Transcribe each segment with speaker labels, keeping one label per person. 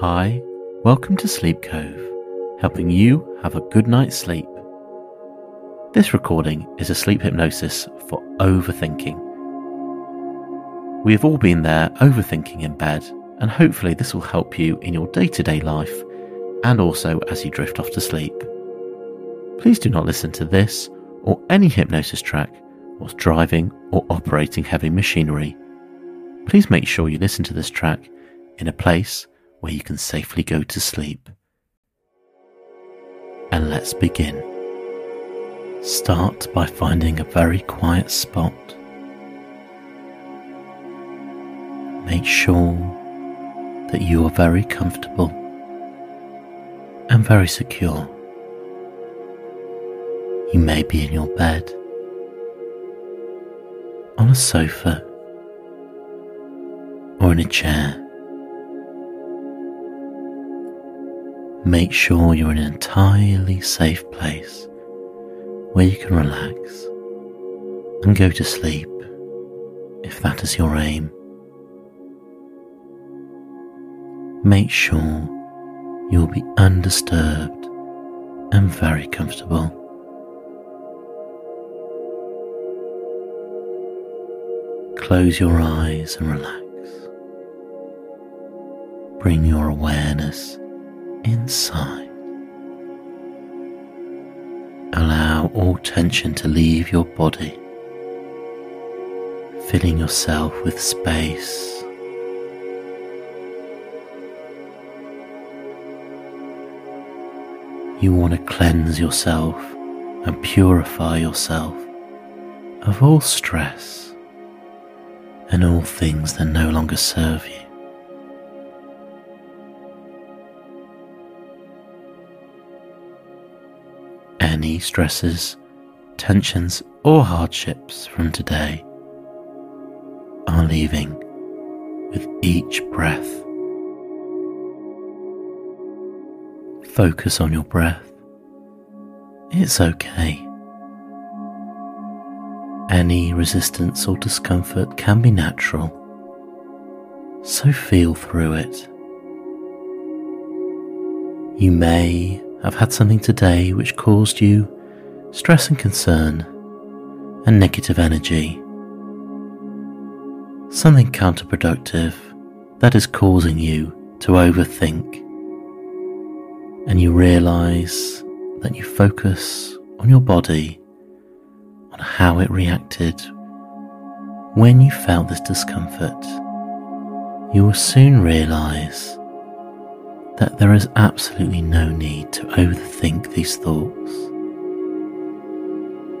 Speaker 1: Hi, welcome to Sleep Cove, helping you have a good night's sleep. This recording is a sleep hypnosis for overthinking. We have all been there overthinking in bed, and hopefully, this will help you in your day to day life and also as you drift off to sleep. Please do not listen to this or any hypnosis track whilst driving or operating heavy machinery. Please make sure you listen to this track in a place where you can safely go to sleep. And let's begin. Start by finding a very quiet spot. Make sure that you are very comfortable and very secure. You may be in your bed, on a sofa, or in a chair. Make sure you're in an entirely safe place where you can relax and go to sleep if that is your aim. Make sure you'll be undisturbed and very comfortable. Close your eyes and relax. Bring your awareness inside. Allow all tension to leave your body, filling yourself with space. You want to cleanse yourself and purify yourself of all stress and all things that no longer serve you. Any stresses, tensions, or hardships from today are leaving with each breath. Focus on your breath. It's okay. Any resistance or discomfort can be natural, so feel through it. You may have had something today which caused you stress and concern and negative energy. Something counterproductive that is causing you to overthink. And you realize that you focus on your body, on how it reacted when you felt this discomfort. You will soon realize that there is absolutely no need to overthink these thoughts.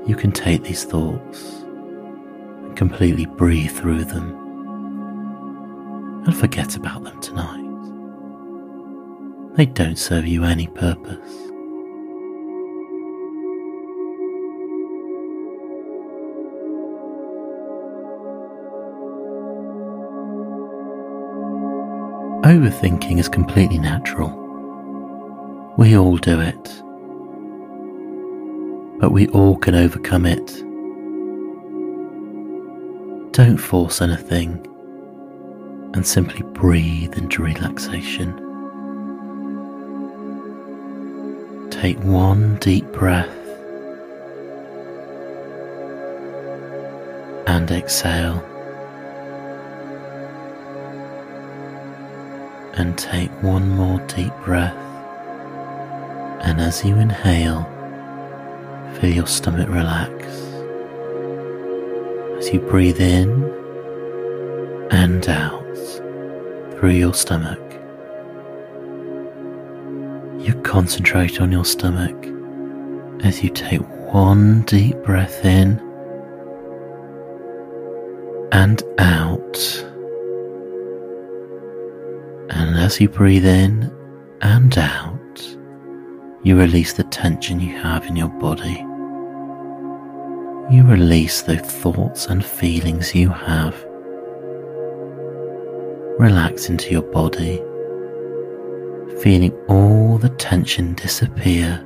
Speaker 1: You can take these thoughts and completely breathe through them and forget about them tonight. They don't serve you any purpose. Overthinking is completely natural. We all do it. But we all can overcome it. Don't force anything and simply breathe into relaxation. Take one deep breath and exhale. And take one more deep breath. And as you inhale, feel your stomach relax. As you breathe in and out through your stomach, you concentrate on your stomach as you take one deep breath in and out and as you breathe in and out, you release the tension you have in your body. You release the thoughts and feelings you have. Relax into your body, feeling all the tension disappear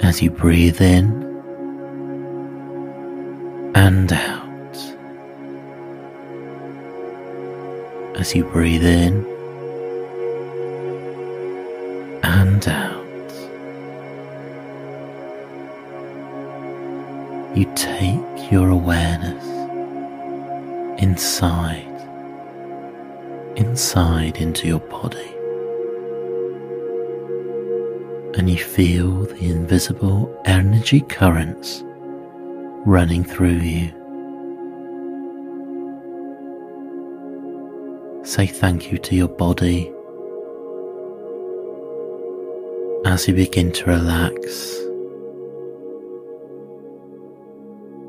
Speaker 1: as you breathe in and out. As you breathe in you take your awareness inside, inside into your body, and you feel the invisible energy currents running through you. Say thank you to your body as you begin to relax.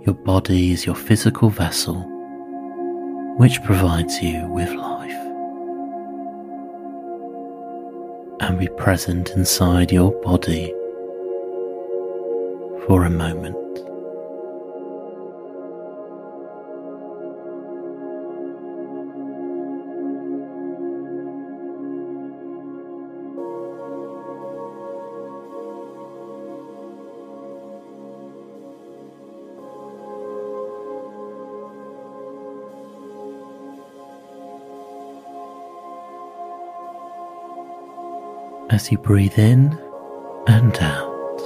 Speaker 1: Your body is your physical vessel which provides you with life. And be present inside your body for a moment. As you breathe in and out.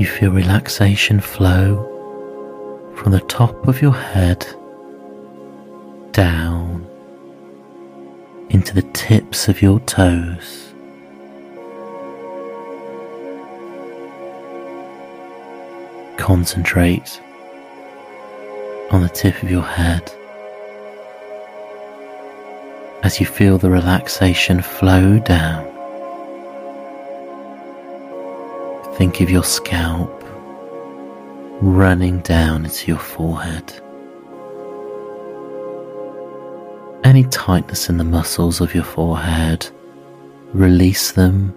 Speaker 1: You feel relaxation flow from the top of your head down into the tips of your toes. Concentrate on the tip of your head as you feel the relaxation flow down. Think of your scalp running down into your forehead. Any tightness in the muscles of your forehead, release them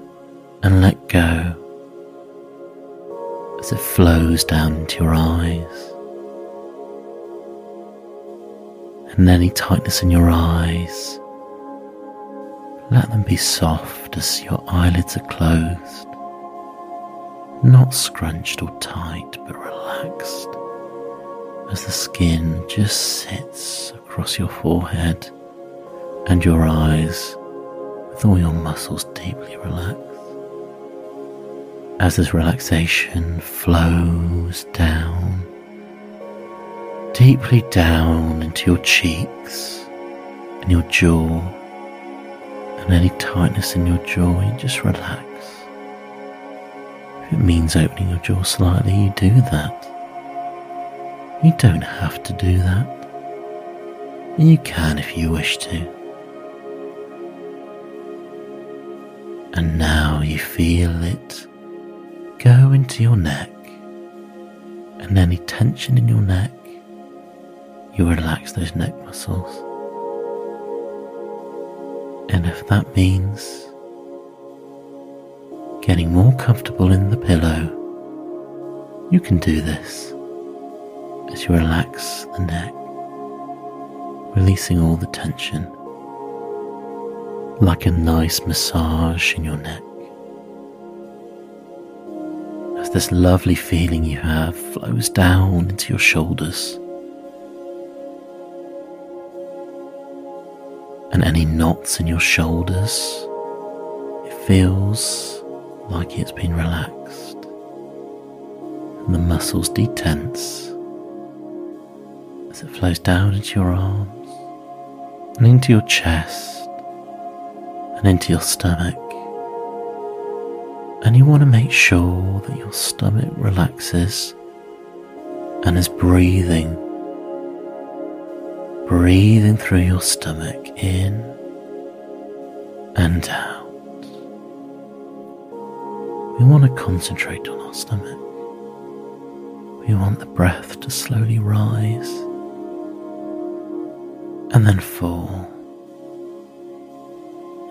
Speaker 1: and let go as it flows down into your eyes. And any tightness in your eyes, let them be soft as your eyelids are closed, not scrunched or tight, but relaxed as the skin just sits across your forehead and your eyes with all your muscles deeply relaxed. As this relaxation flows down, deeply down into your cheeks and your jaw and any tightness in your jaw, you just relax. If it means opening your jaw slightly, you do that. You don't have to do that. You can if you wish to. And now you feel it go into your neck, and any tension in your neck, you relax those neck muscles. And if that means getting more comfortable in the pillow, you can do this as you relax the neck, releasing all the tension, like a nice massage in your neck. As this lovely feeling you have flows down into your shoulders and any knots in your shoulders, it feels like it's been relaxed and the muscles detense as it flows down into your arms and into your chest and into your stomach. And you want to make sure that your stomach relaxes and is breathing breathing through your stomach in and out. We want to concentrate on our stomach. We want the breath to slowly rise and then fall.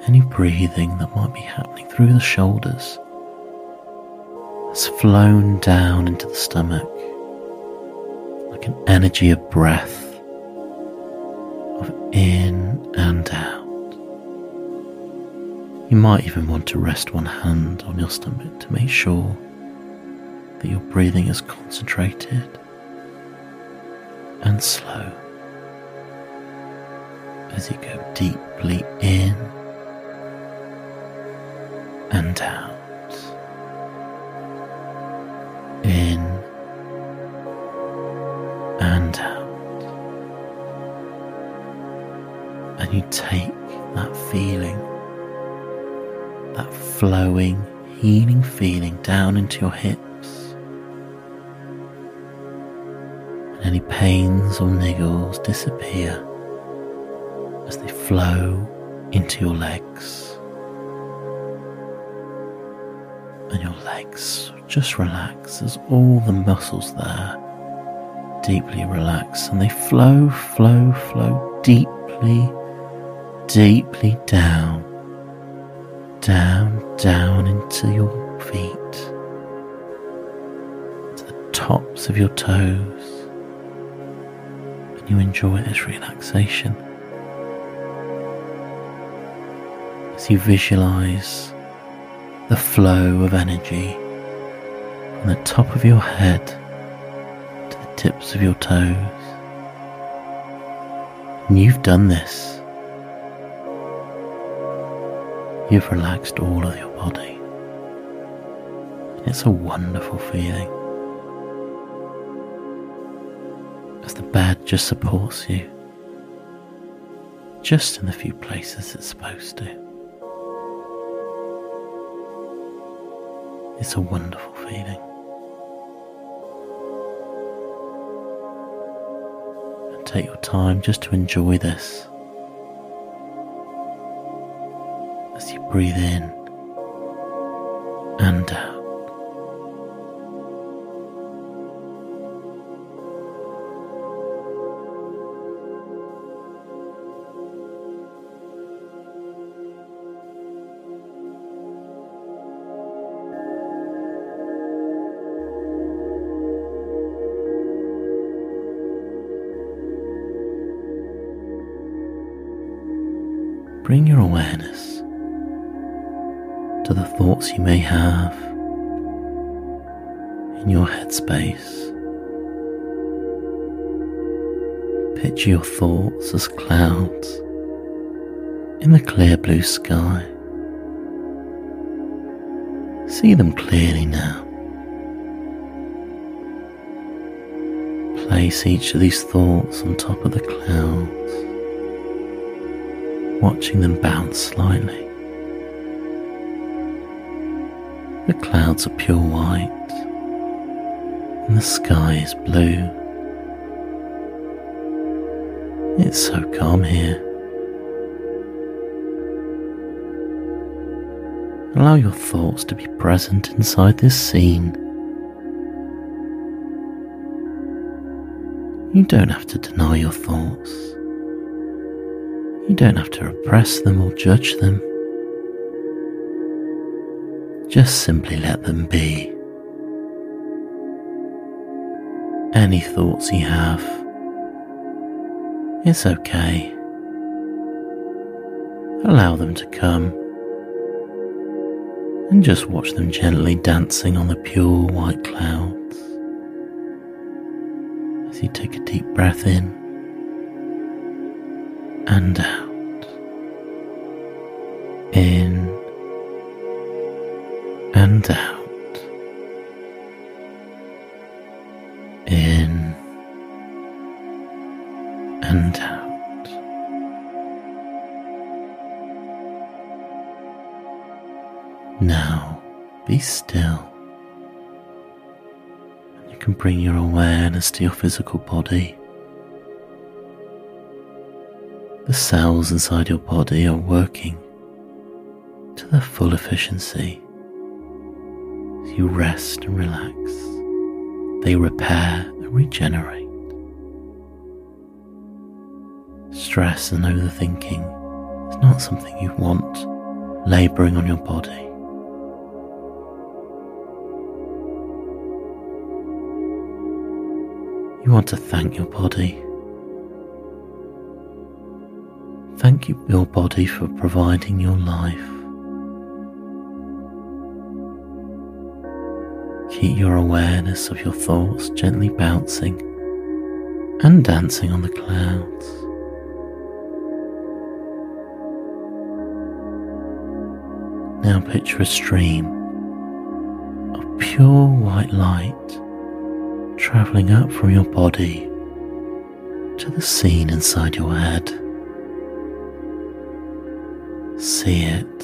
Speaker 1: Any breathing that might be happening through the shoulders has flown down into the stomach like an energy of breath in and out. You might even want to rest one hand on your stomach to make sure that your breathing is concentrated and slow as you go deeply in and out. You take that feeling, that flowing, healing feeling down into your hips. And any pains or niggles disappear as they flow into your legs. And your legs just relax as all the muscles there deeply relax and they flow, flow, flow deeply, deeply down, down, down into your feet, to the tops of your toes, and you enjoy this relaxation. As you visualize the flow of energy from the top of your head to the tips of your toes. And you've done this. You've relaxed all of your body. It's a wonderful feeling. As the bed just supports you, just in the few places it's supposed to. It's a wonderful feeling. And take your time just to enjoy this. Breathe in and out. bring your awareness to the thoughts you may have in your headspace. Picture your thoughts as clouds in the clear blue sky. See them clearly now. Place each of these thoughts on top of the clouds watching them bounce slightly. The clouds are pure white and the sky is blue. It's so calm here. Allow your thoughts to be present inside this scene. You don't have to deny your thoughts. You don't have to repress them or judge them. Just simply let them be. Any thoughts you have, it's okay. Allow them to come and just watch them gently dancing on the pure white clouds as you take a deep breath in and out, in bring your awareness to your physical body. The cells inside your body are working to their full efficiency. As you rest and relax, they repair and regenerate. Stress and overthinking is not something you want labouring on your body. You want to thank your body Thank you, your body, for providing your life. Keep your awareness of your thoughts gently bouncing and dancing on the clouds. Now picture a stream of pure white light travelling up from your body to the scene inside your head See it.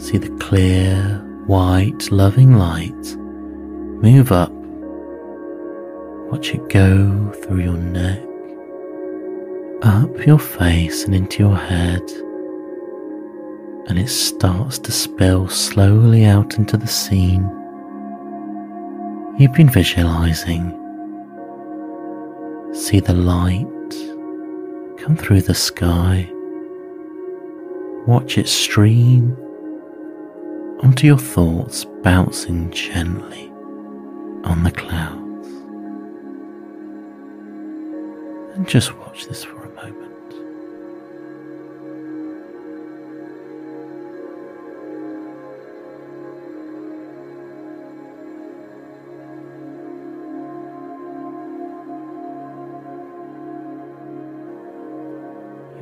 Speaker 1: See the clear, white, loving light move up. Watch it go through your neck, up your face and into your head, and it starts to spill slowly out into the scene you've been visualizing. See the light come through the sky. Watch it stream onto your thoughts, bouncing gently on the clouds. And just watch this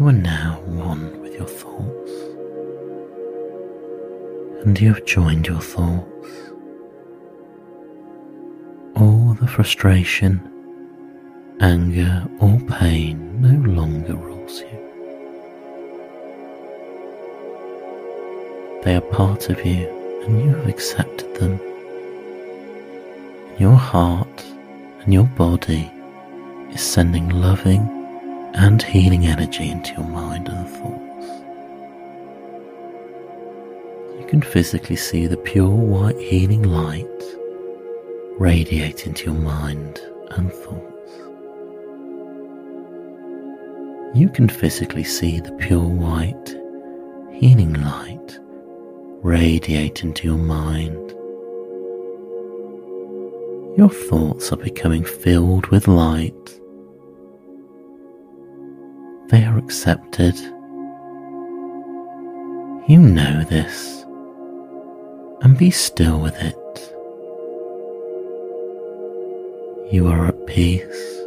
Speaker 1: You are now one with your thoughts, and you have joined your thoughts. All the frustration, anger, or pain no longer rules you. They are part of you, and you have accepted them. Your heart and your body is sending loving and healing energy into your mind and thoughts. You can physically see the pure white healing light radiate into your mind and thoughts. You can physically see the pure white healing light radiate into your mind. Your thoughts are becoming filled with light they are accepted. You know this, and be still with it. You are at peace.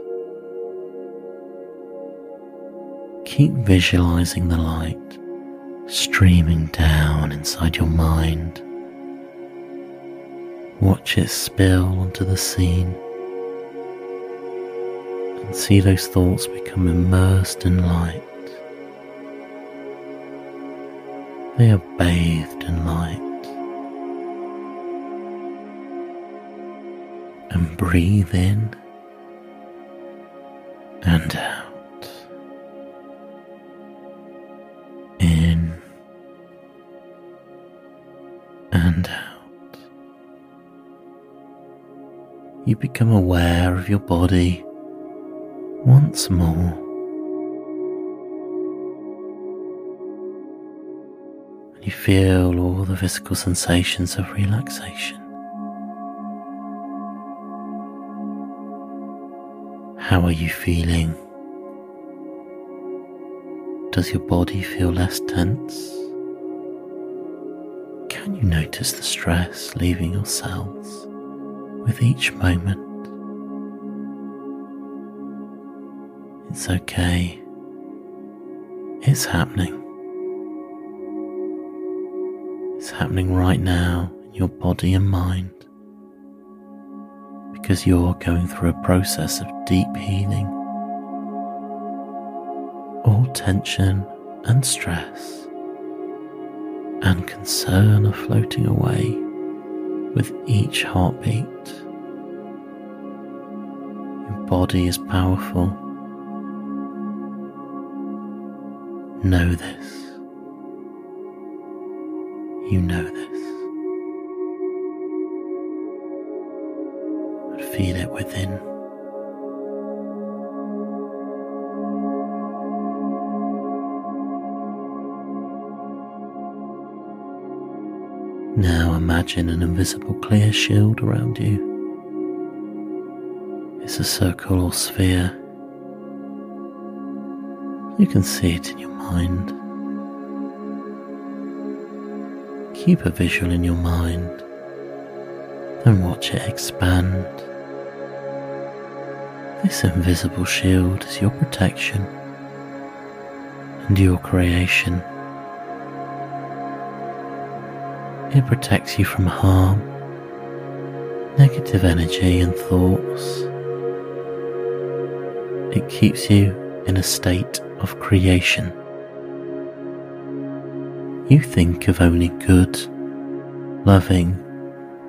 Speaker 1: Keep visualizing the light streaming down inside your mind. Watch it spill onto the scene and see those thoughts become immersed in light. They are bathed in light. And breathe in and out. In and out. You become aware of your body once more. And you feel all the physical sensations of relaxation. How are you feeling? Does your body feel less tense? Can you notice the stress leaving your cells with each moment? It's okay. It's happening. It's happening right now in your body and mind because you're going through a process of deep healing. All tension and stress and concern are floating away with each heartbeat. Your body is powerful know this. You know this. But feel it within. Now imagine an invisible clear shield around you. It's a circle or sphere. You can see it in your mind. Keep a visual in your mind, and watch it expand. This invisible shield is your protection and your creation. It protects you from harm, negative energy, and thoughts. It keeps you in a state of creation. you think of only good, loving,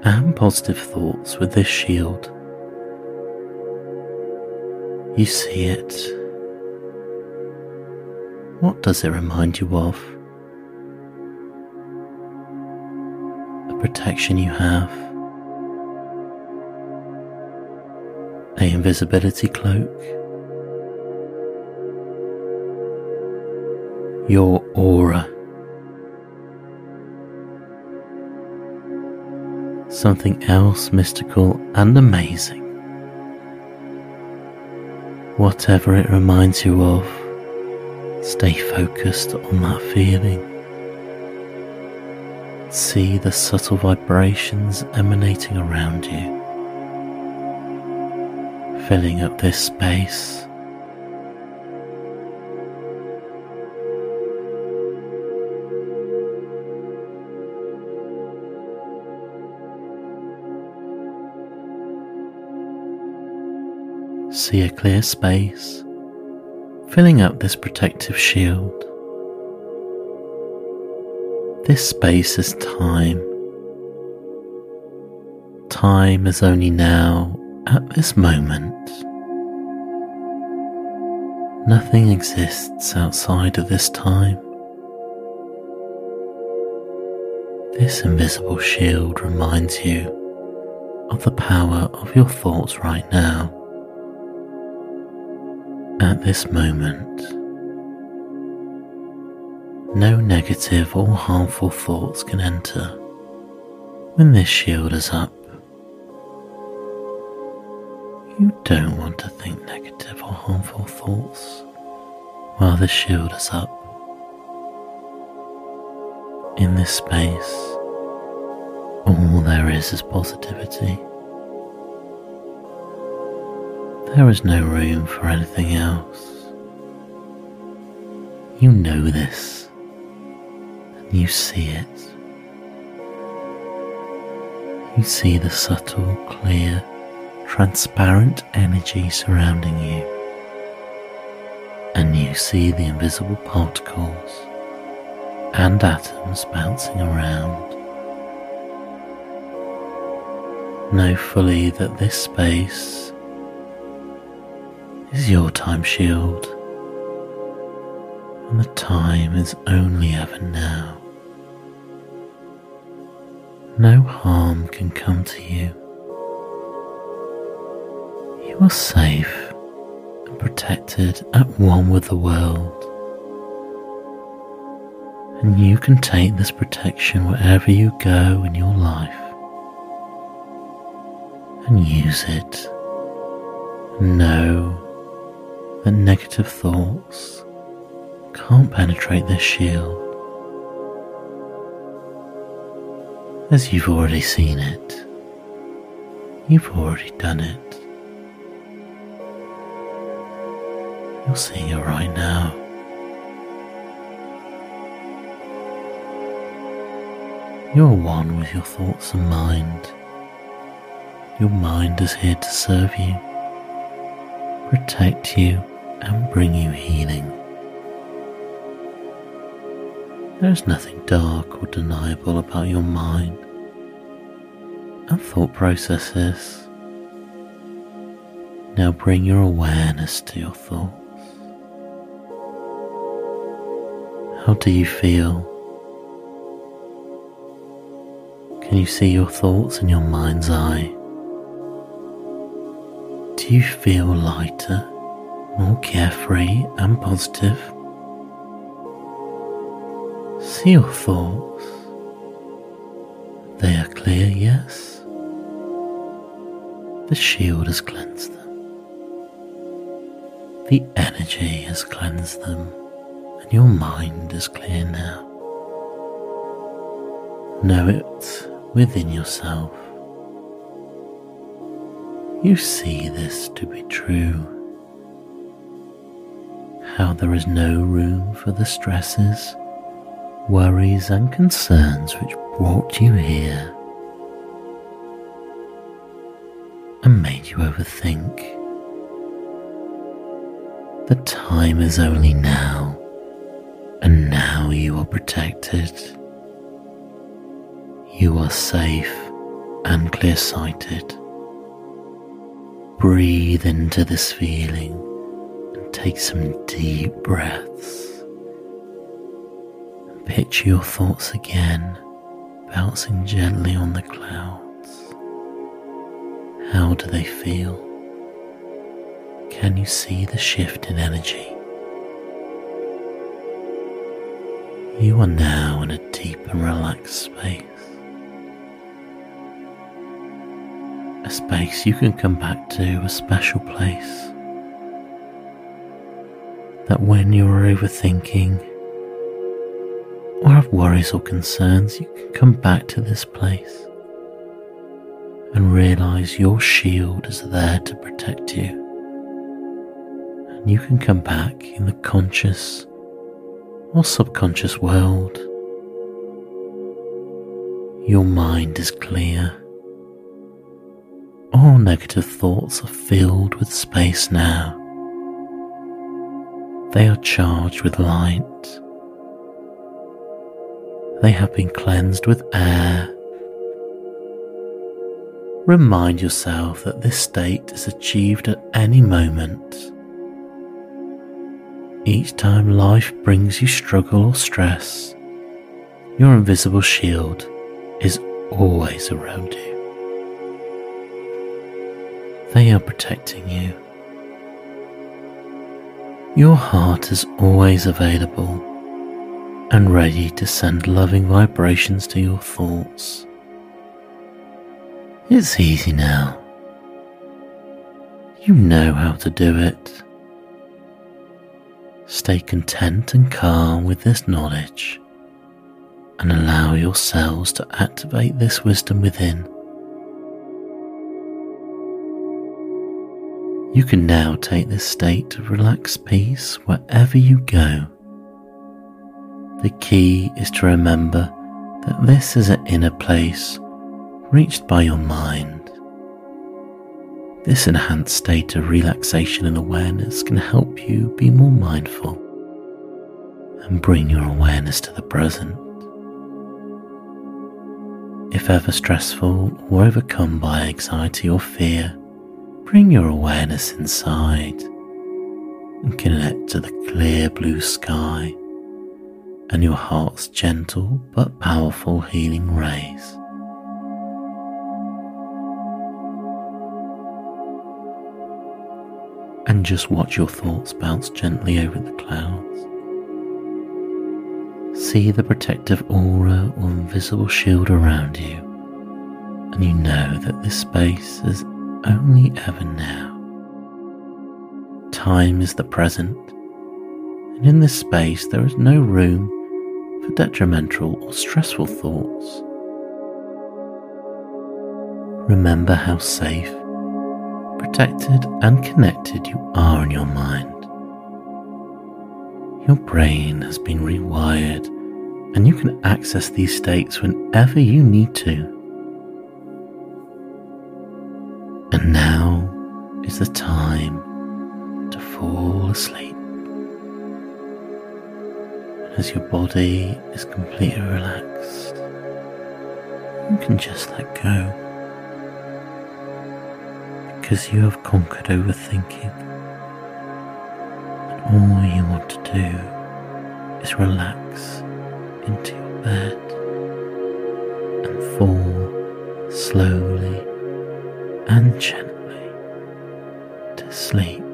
Speaker 1: and positive thoughts with this shield. You see it. What does it remind you of? A protection you have, a invisibility cloak, your aura. Something else mystical and amazing. Whatever it reminds you of, stay focused on that feeling. See the subtle vibrations emanating around you, filling up this space a clear space, filling up this protective shield. This space is time. Time is only now, at this moment. Nothing exists outside of this time. This invisible shield reminds you of the power of your thoughts right now at this moment. No negative or harmful thoughts can enter when this shield is up. You don't want to think negative or harmful thoughts while the shield is up. In this space, all there is is positivity. There is no room for anything else. You know this, and you see it. You see the subtle, clear, transparent energy surrounding you, and you see the invisible particles and atoms bouncing around. Know fully that this space is your time shield, and the time is only ever now. No harm can come to you. You are safe and protected at one with the world. And you can take this protection wherever you go in your life and use it. Know that negative thoughts can't penetrate this shield, as you've already seen it. You've already done it. You're seeing it right now. You're one with your thoughts and mind. Your mind is here to serve you, protect you, and bring you healing. There is nothing dark or deniable about your mind and thought processes. Now bring your awareness to your thoughts. How do you feel? Can you see your thoughts in your mind's eye? Do you feel lighter? More carefree and positive. See your thoughts. They are clear, yes. The shield has cleansed them. The energy has cleansed them, and your mind is clear now. Know it within yourself. You see this to be true how there is no room for the stresses, worries, and concerns which brought you here and made you overthink. The time is only now, And now you are protected. You are safe and clear sighted. Breathe into this feeling take some deep breaths. Picture your thoughts again bouncing gently on the clouds. How do they feel? Can you see the shift in energy? You are now in a deep and relaxed space. A space you can come back to, a special place. That when you're overthinking or have worries or concerns, you can come back to this place and realize your shield is there to protect you. And you can come back in the conscious or subconscious world. Your mind is clear. All negative thoughts are filled with space now. They are charged with light. They have been cleansed with air. Remind yourself that this state is achieved at any moment each time life brings you struggle or stress, your invisible shield is always around you. They are protecting you. Your heart is always available and ready to send loving vibrations to your thoughts. It's easy now. You know how to do it. Stay content and calm with this knowledge and allow yourselves to activate this wisdom within. You can now take this state of relaxed peace wherever you go. The key is to remember that this is an inner place reached by your mind this enhanced state of relaxation and awareness can help you be more mindful and bring your awareness to the present. If ever stressful or overcome by anxiety or fear, bring your awareness inside and connect to the clear blue sky and your heart's gentle but powerful healing rays. and just watch your thoughts bounce gently over the clouds. See the protective aura or invisible shield around you, and you know that this space is only ever now. Time is the present, and in this space there is no room for detrimental or stressful thoughts. Remember how safe protected and connected you are in your mind. Your brain has been rewired and you can access these states whenever you need to. Is the time to fall asleep. And As your body is completely relaxed, you can just let go because you have conquered overthinking. And all you want to do is relax into your bed and fall slowly and gently sleep.